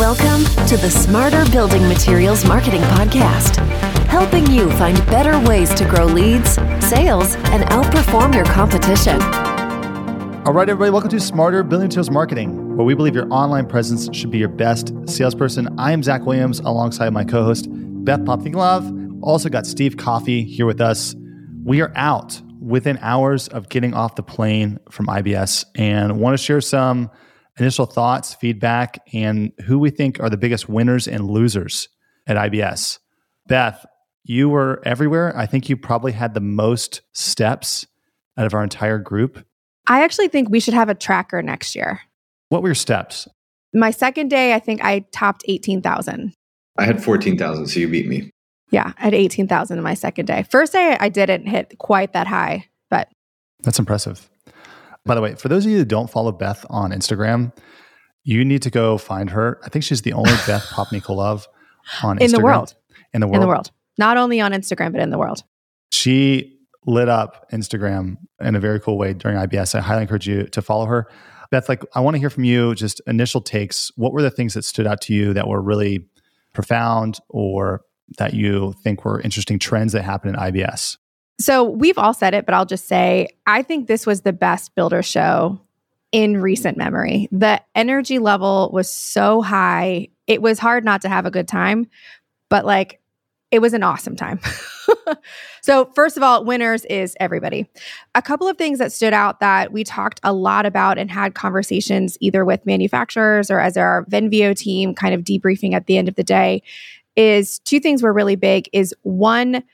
Welcome to the Smarter Building Materials Marketing Podcast, helping you find better ways to grow leads, sales, and outperform your competition. All right, everybody, welcome to Smarter Building Materials Marketing, where we believe your online presence should be your best salesperson. I am Zach Williams alongside my co host, Beth Popnikolov. Also got Steve Coffey here with us. We are out within hours of getting off the plane from IBS and want to share some initial thoughts, feedback, and who we think are the biggest winners and losers at IBS. Beth, you were everywhere. I think you probably had the most steps out of our entire group. I actually think we should have a tracker next year. What were your steps? My second day, I think I topped 18,000. I had 14,000, so you beat me. Yeah, I had 18,000 in my second day. First day, I didn't hit quite that high, but. That's impressive. By the way, for those of you that don't follow Beth on Instagram, you need to go find her. I think she's the only Beth Popnikolov on Instagram. In the world. In the world. In the world. Not only on Instagram, but in the world. She lit up Instagram in a very cool way during IBS. I highly encourage you to follow her. Beth, like I want to hear from you just initial takes. What were the things that stood out to you that were really profound or that you think were interesting trends that happened in IBS? So we've all said it, but I'll just say I think this was the best builder show in recent memory. The energy level was so high. It was hard not to have a good time, but like it was an awesome time. so, first of all, winners is everybody. A couple of things that stood out that we talked a lot about and had conversations either with manufacturers or as our Venveo team kind of debriefing at the end of the day is two things were really big is one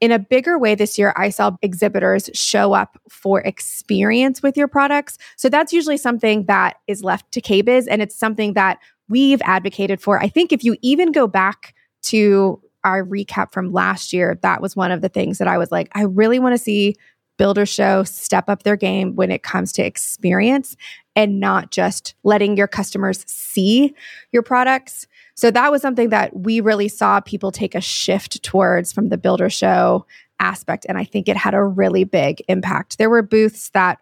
in a bigger way this year, I saw exhibitors show up for experience with your products. So that's usually something that is left to KBIS, and it's something that we've advocated for. I think if you even go back to our recap from last year, that was one of the things that I was like, I really want to see Builder Show step up their game when it comes to experience and not just letting your customers see your products. So that was something that we really saw people take a shift towards from the builder show aspect. And I think it had a really big impact. There were booths that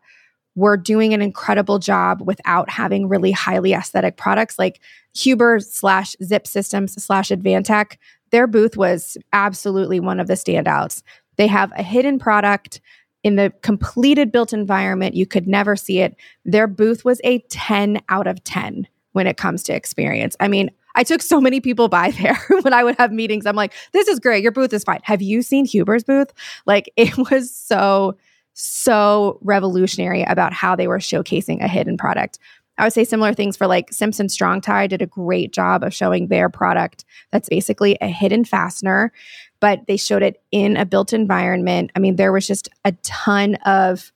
were doing an incredible job without having really highly aesthetic products like Huber slash Zip Systems slash Advantech. Their booth was absolutely one of the standouts. They have a hidden product in the completed built environment. You could never see it. Their booth was a 10 out of 10 when it comes to experience. I mean, I took so many people by there when I would have meetings. I'm like, this is great. Your booth is fine. Have you seen Huber's booth? Like, it was so, so revolutionary about how they were showcasing a hidden product. I would say similar things for like Simpson Strong Tie did a great job of showing their product that's basically a hidden fastener, but they showed it in a built environment. I mean, there was just a ton of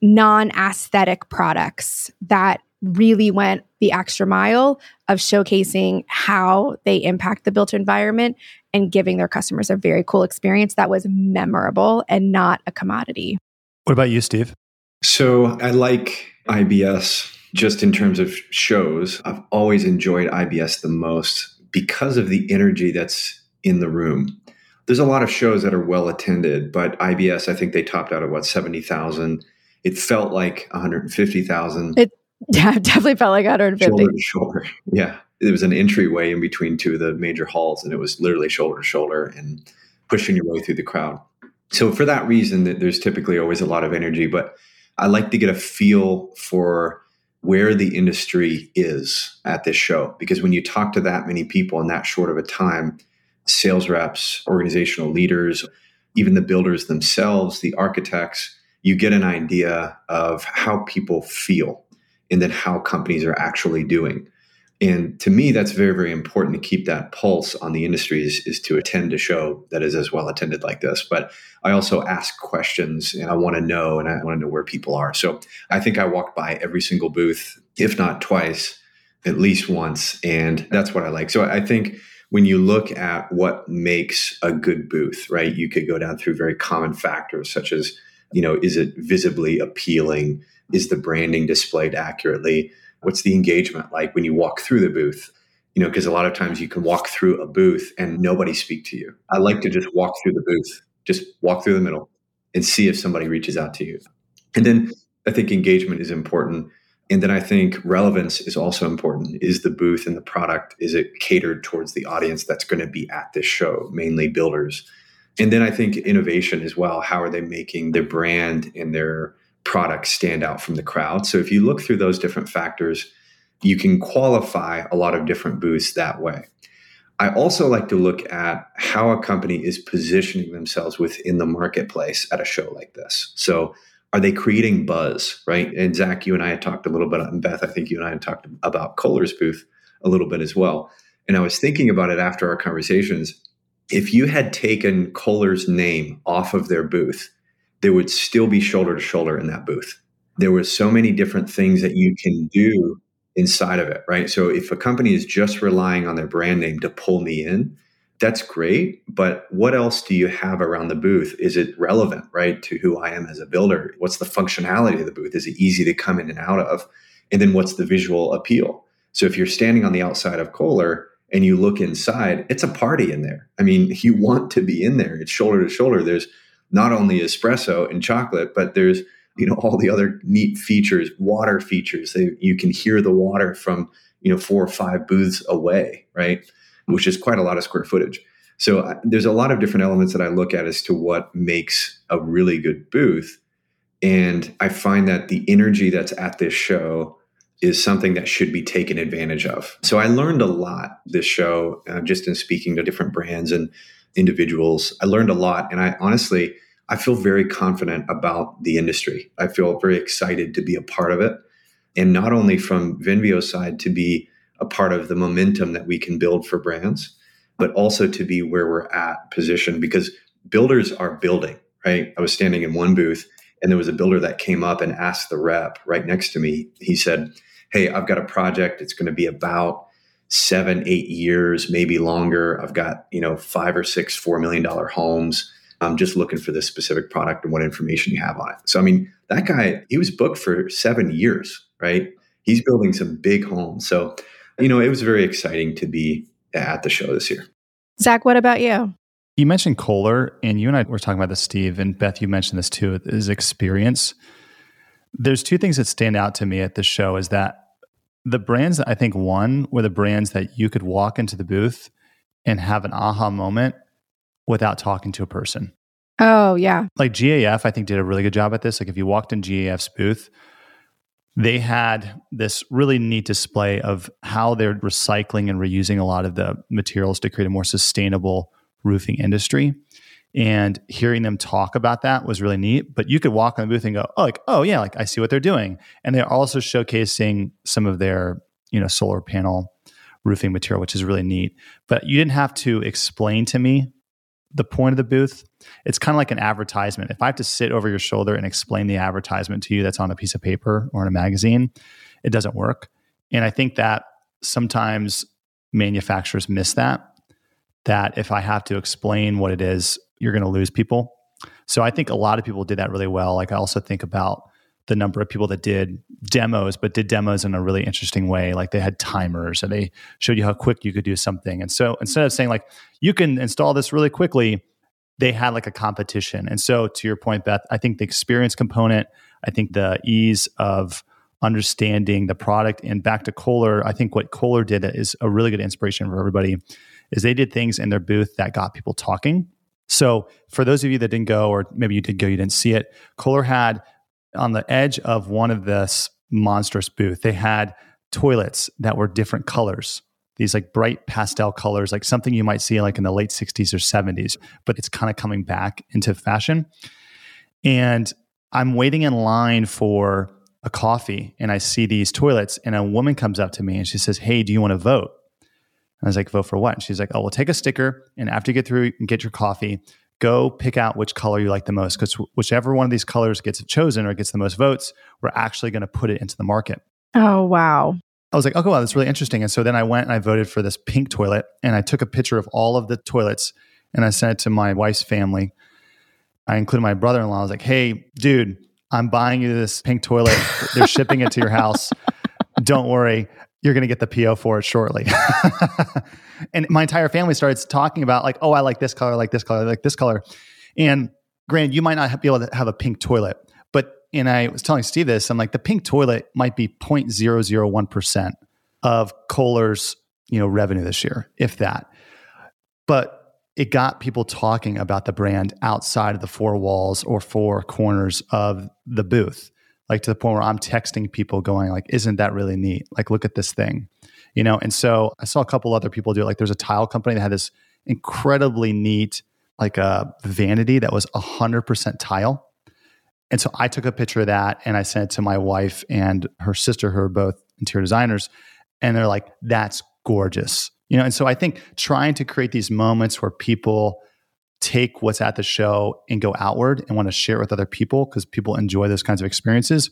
non aesthetic products that really went the extra mile of showcasing how they impact the built environment and giving their customers a very cool experience that was memorable and not a commodity. What about you, Steve? So I like IBS just in terms of shows. I've always enjoyed IBS the most because of the energy that's in the room. There's a lot of shows that are well attended, but IBS, I think they topped out at what, 70,000. It felt like 150,000. It yeah, definitely felt like 150. Shoulder to shoulder. Yeah. It was an entryway in between two of the major halls, and it was literally shoulder to shoulder and pushing your way through the crowd. So, for that reason, that there's typically always a lot of energy, but I like to get a feel for where the industry is at this show. Because when you talk to that many people in that short of a time, sales reps, organizational leaders, even the builders themselves, the architects, you get an idea of how people feel and then how companies are actually doing. And to me, that's very, very important to keep that pulse on the industry is, is to attend a show that is as well attended like this. But I also ask questions and I want to know and I want to know where people are. So I think I walked by every single booth, if not twice, at least once. And that's what I like. So I think when you look at what makes a good booth, right, you could go down through very common factors such as, you know, is it visibly appealing? Is the branding displayed accurately? What's the engagement like when you walk through the booth? You know, because a lot of times you can walk through a booth and nobody speak to you. I like to just walk through the booth, just walk through the middle and see if somebody reaches out to you. And then I think engagement is important. And then I think relevance is also important. Is the booth and the product, is it catered towards the audience that's going to be at this show, mainly builders? And then I think innovation as well. How are they making their brand and their product stand out from the crowd? So if you look through those different factors, you can qualify a lot of different booths that way. I also like to look at how a company is positioning themselves within the marketplace at a show like this. So are they creating buzz, right? And Zach, you and I had talked a little bit, and Beth, I think you and I had talked about Kohler's booth a little bit as well. And I was thinking about it after our conversations. If you had taken Kohler's name off of their booth, there would still be shoulder to shoulder in that booth. There were so many different things that you can do inside of it, right? So if a company is just relying on their brand name to pull me in, that's great. But what else do you have around the booth? Is it relevant, right, to who I am as a builder? What's the functionality of the booth? Is it easy to come in and out of? And then what's the visual appeal? So if you're standing on the outside of Kohler and you look inside, it's a party in there. I mean, you want to be in there. It's shoulder to shoulder. There's not only espresso and chocolate, but there's you know all the other neat features, water features. you can hear the water from you know four or five booths away, right? which is quite a lot of square footage. So uh, there's a lot of different elements that I look at as to what makes a really good booth. And I find that the energy that's at this show is something that should be taken advantage of. So I learned a lot this show, uh, just in speaking to different brands and individuals. I learned a lot. And I honestly, I feel very confident about the industry. I feel very excited to be a part of it. And not only from Venveo's side to be a part of the momentum that we can build for brands, but also to be where we're at position because builders are building, right? I was standing in one booth and there was a builder that came up and asked the rep right next to me. He said, Hey, I've got a project. It's going to be about seven, eight years, maybe longer. I've got, you know, five or six $4 million homes. I'm just looking for this specific product and what information you have on it. So, I mean, that guy, he was booked for seven years, right? He's building some big homes. So, you know, it was very exciting to be at the show this year. Zach, what about you? You mentioned Kohler, and you and I were talking about this, Steve, and Beth, you mentioned this too, is experience. There's two things that stand out to me at this show is that the brands that I think won were the brands that you could walk into the booth and have an aha moment without talking to a person. Oh, yeah. Like GAF, I think did a really good job at this. Like if you walked in GAF's booth, they had this really neat display of how they're recycling and reusing a lot of the materials to create a more sustainable roofing industry. And hearing them talk about that was really neat. But you could walk in the booth and go, oh, like, oh yeah, like I see what they're doing. And they're also showcasing some of their, you know, solar panel roofing material, which is really neat. But you didn't have to explain to me the point of the booth. It's kind of like an advertisement. If I have to sit over your shoulder and explain the advertisement to you that's on a piece of paper or in a magazine, it doesn't work. And I think that sometimes manufacturers miss that. That if I have to explain what it is, you're going to lose people. So I think a lot of people did that really well. Like I also think about the number of people that did demos, but did demos in a really interesting way. Like they had timers and they showed you how quick you could do something. And so instead of saying like, you can install this really quickly, they had like a competition. And so to your point, Beth, I think the experience component, I think the ease of understanding the product and back to Kohler, I think what Kohler did is a really good inspiration for everybody is they did things in their booth that got people talking. So for those of you that didn't go, or maybe you did go, you didn't see it, Kohler had on the edge of one of this monstrous booth, they had toilets that were different colors. These like bright pastel colors, like something you might see like in the late 60s or 70s, but it's kind of coming back into fashion. And I'm waiting in line for a coffee and I see these toilets, and a woman comes up to me and she says, Hey, do you want to vote? I was like, Vote for what? And she's like, Oh, well, take a sticker. And after you get through and get your coffee, go pick out which color you like the most because whichever one of these colors gets chosen or gets the most votes, we're actually going to put it into the market. Oh, wow. I was like, oh, wow, that's really interesting. And so then I went and I voted for this pink toilet and I took a picture of all of the toilets and I sent it to my wife's family. I included my brother in law. I was like, hey, dude, I'm buying you this pink toilet. They're shipping it to your house. Don't worry you're going to get the PO for it shortly. and my entire family starts talking about like, oh, I like this color, I like this color, I like this color. And Grant, you might not be able to have a pink toilet, but and I was telling Steve this, I'm like, the pink toilet might be 0.001% of Kohler's, you know, revenue this year, if that. But it got people talking about the brand outside of the four walls or four corners of the booth like to the point where i'm texting people going like isn't that really neat? Like look at this thing you know? And so i saw a couple other people do it. Like there's a tile company that had this incredibly neat like a vanity that was 100% tile. And so i took a picture of that and i sent it to my wife and her sister who are both interior designers and they're like that's gorgeous you know? And so i think trying to create these moments where people take what's at the show and go outward and want to share it with other people because people enjoy those kinds of experiences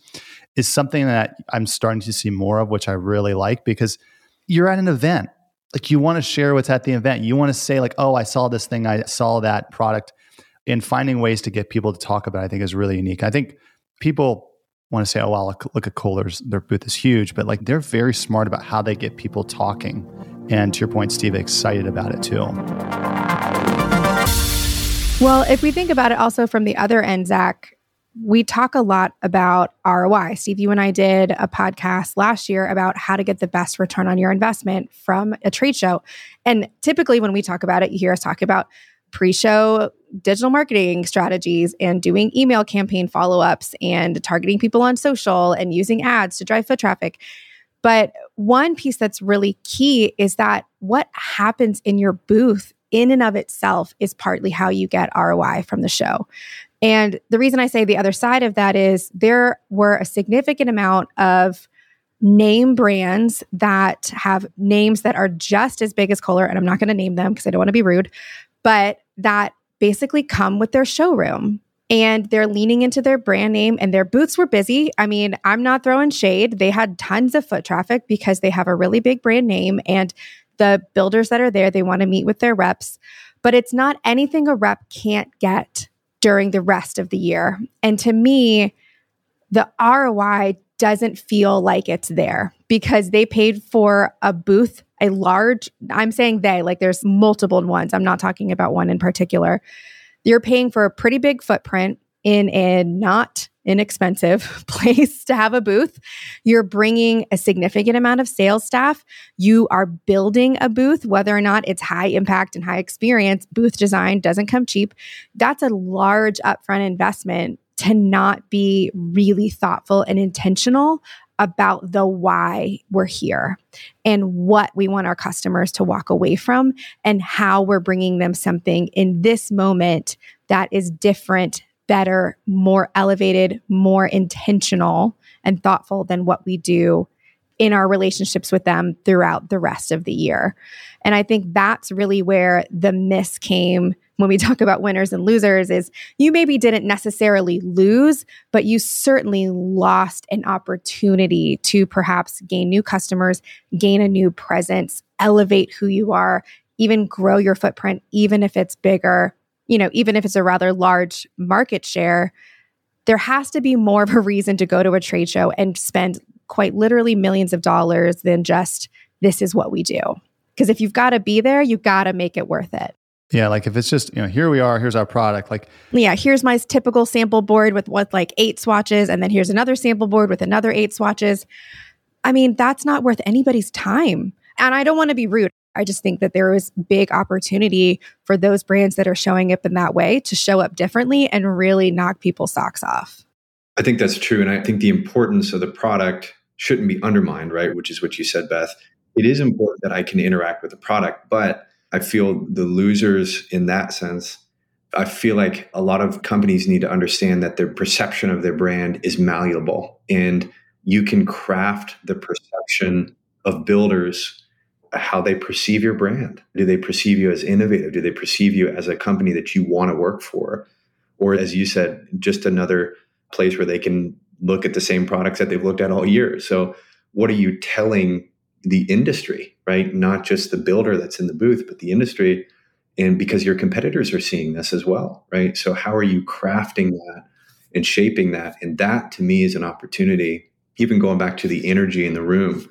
is something that i'm starting to see more of which i really like because you're at an event. Like you want to share what's at the event. You want to say like oh i saw this thing. I saw that product. And finding ways to get people to talk about it, i think is really unique. I think people want to say, oh, wow, look, look at Kohler's, their booth is huge, but like they're very smart about how they get people talking. And to your point, Steve, excited about it too. Well, if we think about it also from the other end, Zach, we talk a lot about ROI. Steve, you and I did a podcast last year about how to get the best return on your investment from a trade show. And typically, when we talk about it, you hear us talk about pre show digital marketing strategies and doing email campaign follow ups and targeting people on social and using ads to drive foot traffic. But one piece that's really key is that what happens in your booth in and of itself is partly how you get ROI from the show. And the reason I say the other side of that is there were a significant amount of name brands that have names that are just as big as Kohler, and I'm not going to name them because I don't want to be rude, but that basically come with their showroom and they're leaning into their brand name and their booths were busy. I mean, I'm not throwing shade. They had tons of foot traffic because they have a really big brand name and the builders that are there, they want to meet with their reps, but it's not anything a rep can't get during the rest of the year. And to me, the ROI doesn't feel like it's there because they paid for a booth, a large, I'm saying they, like there's multiple ones. I'm not talking about one in particular. You're paying for a pretty big footprint in a not inexpensive place to have a booth. You're bringing a significant amount of sales staff. You are building a booth, whether or not it's high impact and high experience. Booth design doesn't come cheap. That's a large upfront investment to not be really thoughtful and intentional about the why we're here and what we want our customers to walk away from and how we're bringing them something in this moment that is different better, more elevated, more intentional and thoughtful than what we do in our relationships with them throughout the rest of the year. And I think that's really where the miss came when we talk about winners and losers is you maybe didn't necessarily lose, but you certainly lost an opportunity to perhaps gain new customers, gain a new presence, elevate who you are, even grow your footprint even if it's bigger you know, even if it's a rather large market share, there has to be more of a reason to go to a trade show and spend quite literally millions of dollars than just this is what we do. Because if you've got to be there, you've got to make it worth it. Yeah, like if it's just, you know, here we are, here's our product. Like, yeah, here's my typical sample board with what like eight swatches, and then here's another sample board with another eight swatches. I mean, that's not worth anybody's time. And I don't want to be rude. I just think that there is big opportunity for those brands that are showing up in that way to show up differently and really knock people's socks off. I think that's true. And I think the importance of the product shouldn't be undermined, right? Which is what you said, Beth. It is important that I can interact with the product, but I feel the losers in that sense. I feel like a lot of companies need to understand that their perception of their brand is malleable and you can craft the perception of builders how they perceive your brand. Do they perceive you as innovative? Do they perceive you as a company that you want to work for? Or, as you said, just another place where they can look at the same products that they've looked at all year. So, what are you telling the industry, right? Not just the builder that's in the booth, but the industry. And because your competitors are seeing this as well, right? So, how are you crafting that and shaping that? And that to me is an opportunity, even going back to the energy in the room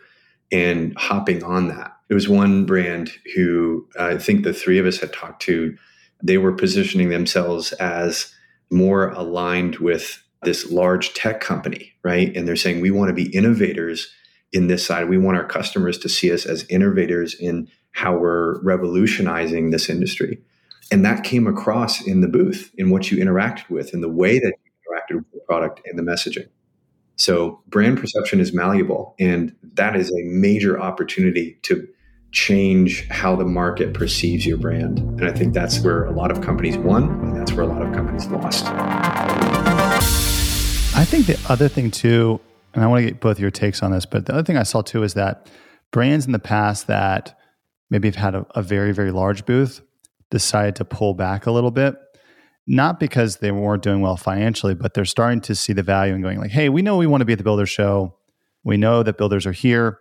and hopping on that there was one brand who I think the three of us had talked to. They were positioning themselves as more aligned with this large tech company, right? And they're saying, we want to be innovators in this side. We want our customers to see us as innovators in how we're revolutionizing this industry. And that came across in the booth, in what you interacted with, in the way that you interacted with the product and the messaging. So brand perception is malleable, and that is a major opportunity to change how the market perceives your brand. And I think that's where a lot of companies won, and that's where a lot of companies lost. I think the other thing too, and I want to get both your takes on this, but the other thing I saw too is that brands in the past that maybe have had a, a very, very large booth decided to pull back a little bit not because they weren't doing well financially, but they're starting to see the value and going like, hey, we know we want to be at the builder show. We know that builders are here,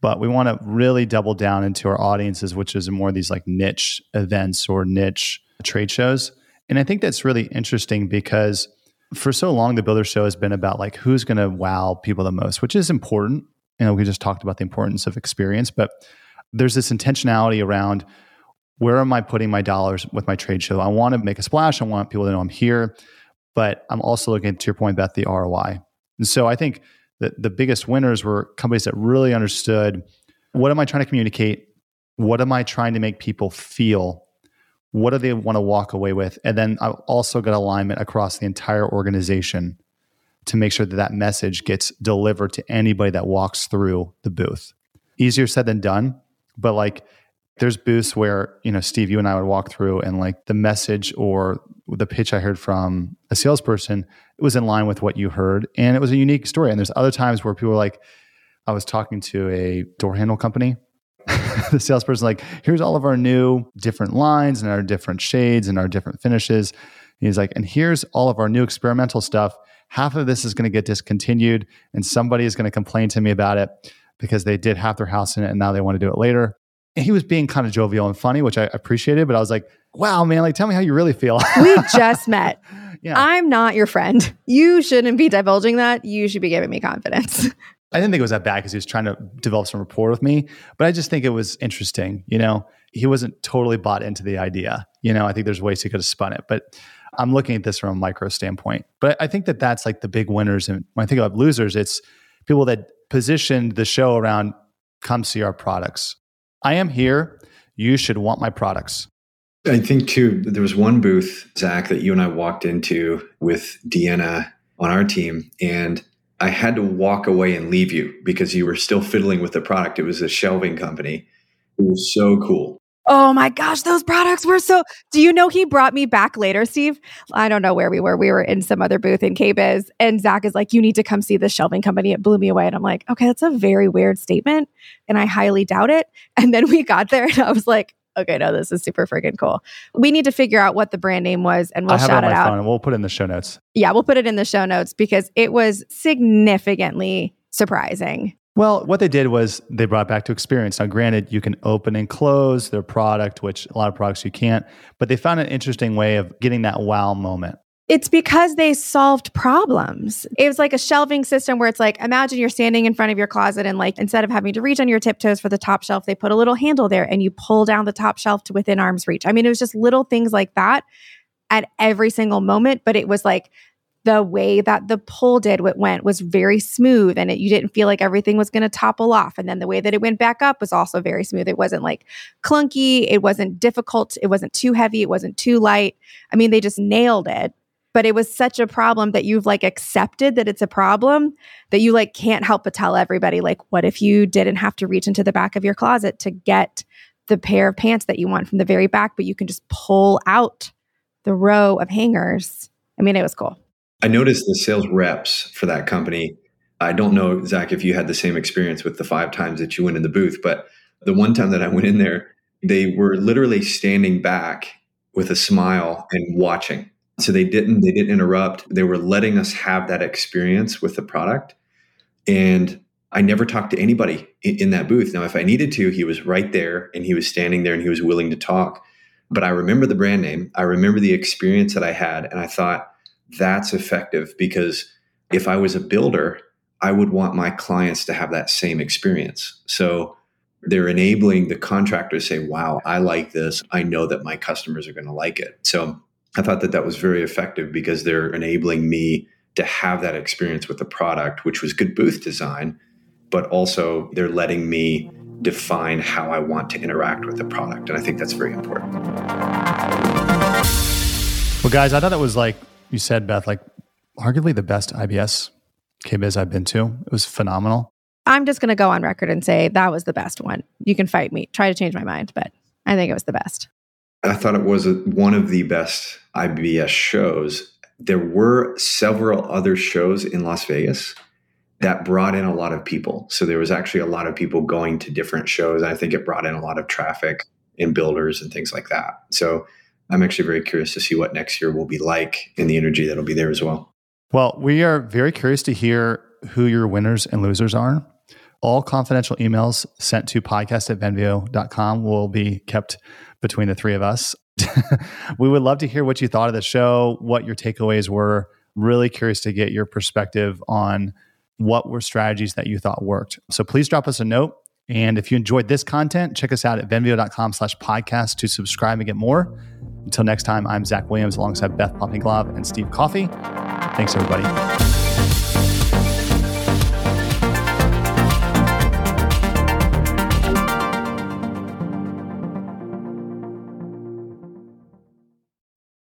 but we want to really double down into our audiences, which is more these like niche events or niche trade shows. And I think that's really interesting because for so long the builder show has been about like who's going to wow people the most, which is important. You know, we just talked about the importance of experience, but there's this intentionality around where am I putting my dollars with my trade show? I want to make a splash. I want people to know I'm here, but I'm also looking to your point about the ROI. And so I think that the biggest winners were companies that really understood what am I trying to communicate? What am I trying to make people feel? What do they want to walk away with? And then I also got alignment across the entire organization to make sure that that message gets delivered to anybody that walks through the booth. Easier said than done, but like there's booths where you know steve you and i would walk through and like the message or the pitch i heard from a salesperson it was in line with what you heard and it was a unique story and there's other times where people are like i was talking to a door handle company the salesperson like here's all of our new different lines and our different shades and our different finishes he's like and here's all of our new experimental stuff half of this is going to get discontinued and somebody is going to complain to me about it because they did half their house in it and now they want to do it later and he was being kind of jovial and funny, which I appreciated. But I was like, wow, man, like tell me how you really feel. we just met. Yeah. I'm not your friend. You shouldn't be divulging that. You should be giving me confidence. I didn't think it was that bad because he was trying to develop some rapport with me. But I just think it was interesting. You know, he wasn't totally bought into the idea. You know, I think there's ways he could have spun it. But I'm looking at this from a micro standpoint. But I think that that's like the big winners. And when I think about losers, it's people that positioned the show around come see our products I am here. You should want my products. I think too, there was one booth, Zach, that you and I walked into with Deanna on our team, and I had to walk away and leave you because you were still fiddling with the product. It was a shelving company. It was so cool. Oh my gosh, those products were so. Do you know he brought me back later, Steve? I don't know where we were. We were in some other booth in KBIS, and Zach is like, "You need to come see the shelving company." It blew me away, and I'm like, "Okay, that's a very weird statement, and I highly doubt it." And then we got there, and I was like, "Okay, no, this is super freaking cool." We need to figure out what the brand name was, and we'll shout it, it out. and we'll put it in the show notes. Yeah, we'll put it in the show notes because it was significantly surprising. Well, what they did was they brought back to experience. Now, granted, you can open and close their product, which a lot of products you can't, but they found an interesting way of getting that wow moment. It's because they solved problems. It was like a shelving system where it's like, imagine you're standing in front of your closet and like instead of having to reach on your tiptoes for the top shelf, they put a little handle there and you pull down the top shelf to within arm's reach. I mean, it was just little things like that at every single moment, but it was like the way that the pull did what went was very smooth and it, you didn't feel like everything was going to topple off. And then the way that it went back up was also very smooth. It wasn't like clunky. It wasn't difficult. It wasn't too heavy. It wasn't too light. I mean they just nailed it but it was such a problem that you've like accepted that it's a problem that you like can't help but tell everybody like what if you didn't have to reach into the back of your closet to get the pair of pants that you want from the very back but you can just pull out the row of hangers i mean it was cool I noticed the sales reps for that company. I don't know, Zach, if you had the same experience with the five times that you went in the booth, but the one time that I went in there, they were literally standing back with a smile and watching. So they didn't they didn't interrupt. They were letting us have that experience with the product. And I never talked to anybody in, in that booth. Now, if I needed to, he was right there and he was standing there and he was willing to talk. But I remember the brand name. I remember the experience that I had. And I thought, that's effective because if I was a builder, I would want my clients to have that same experience. So they're enabling the contractor to say, wow, I like this. I know that my customers are going to like it. So I thought that that was very effective because they're enabling me to have that experience with the product, which was good booth design, but also they're letting me define how I want to interact with the product. And I think that's very important. Well, guys, I thought that was like you said, Beth, like arguably the best IBS KBIS I've been to. It was phenomenal. I'm just going to go on record and say that was the best one. You can fight me, try to change my mind, but I think it was the best. I thought it was one of the best IBS shows. There were several other shows in Las Vegas that brought in a lot of people. So there was actually a lot of people going to different shows. I think it brought in a lot of traffic in builders and things like that. So I'm actually very curious to see what next year will be like and the energy that'll be there as well. Well, we are very curious to hear who your winners and losers are. All confidential emails sent to podcast at venveo.com will be kept between the three of us. we would love to hear what you thought of the show, what your takeaways were. Really curious to get your perspective on what were strategies that you thought worked. So please drop us a note. And if you enjoyed this content, check us out at venveo.com slash podcast to subscribe and get more. Until next time, I'm Zach Williams alongside Beth Popnikolov and Steve Coffey. Thanks, everybody.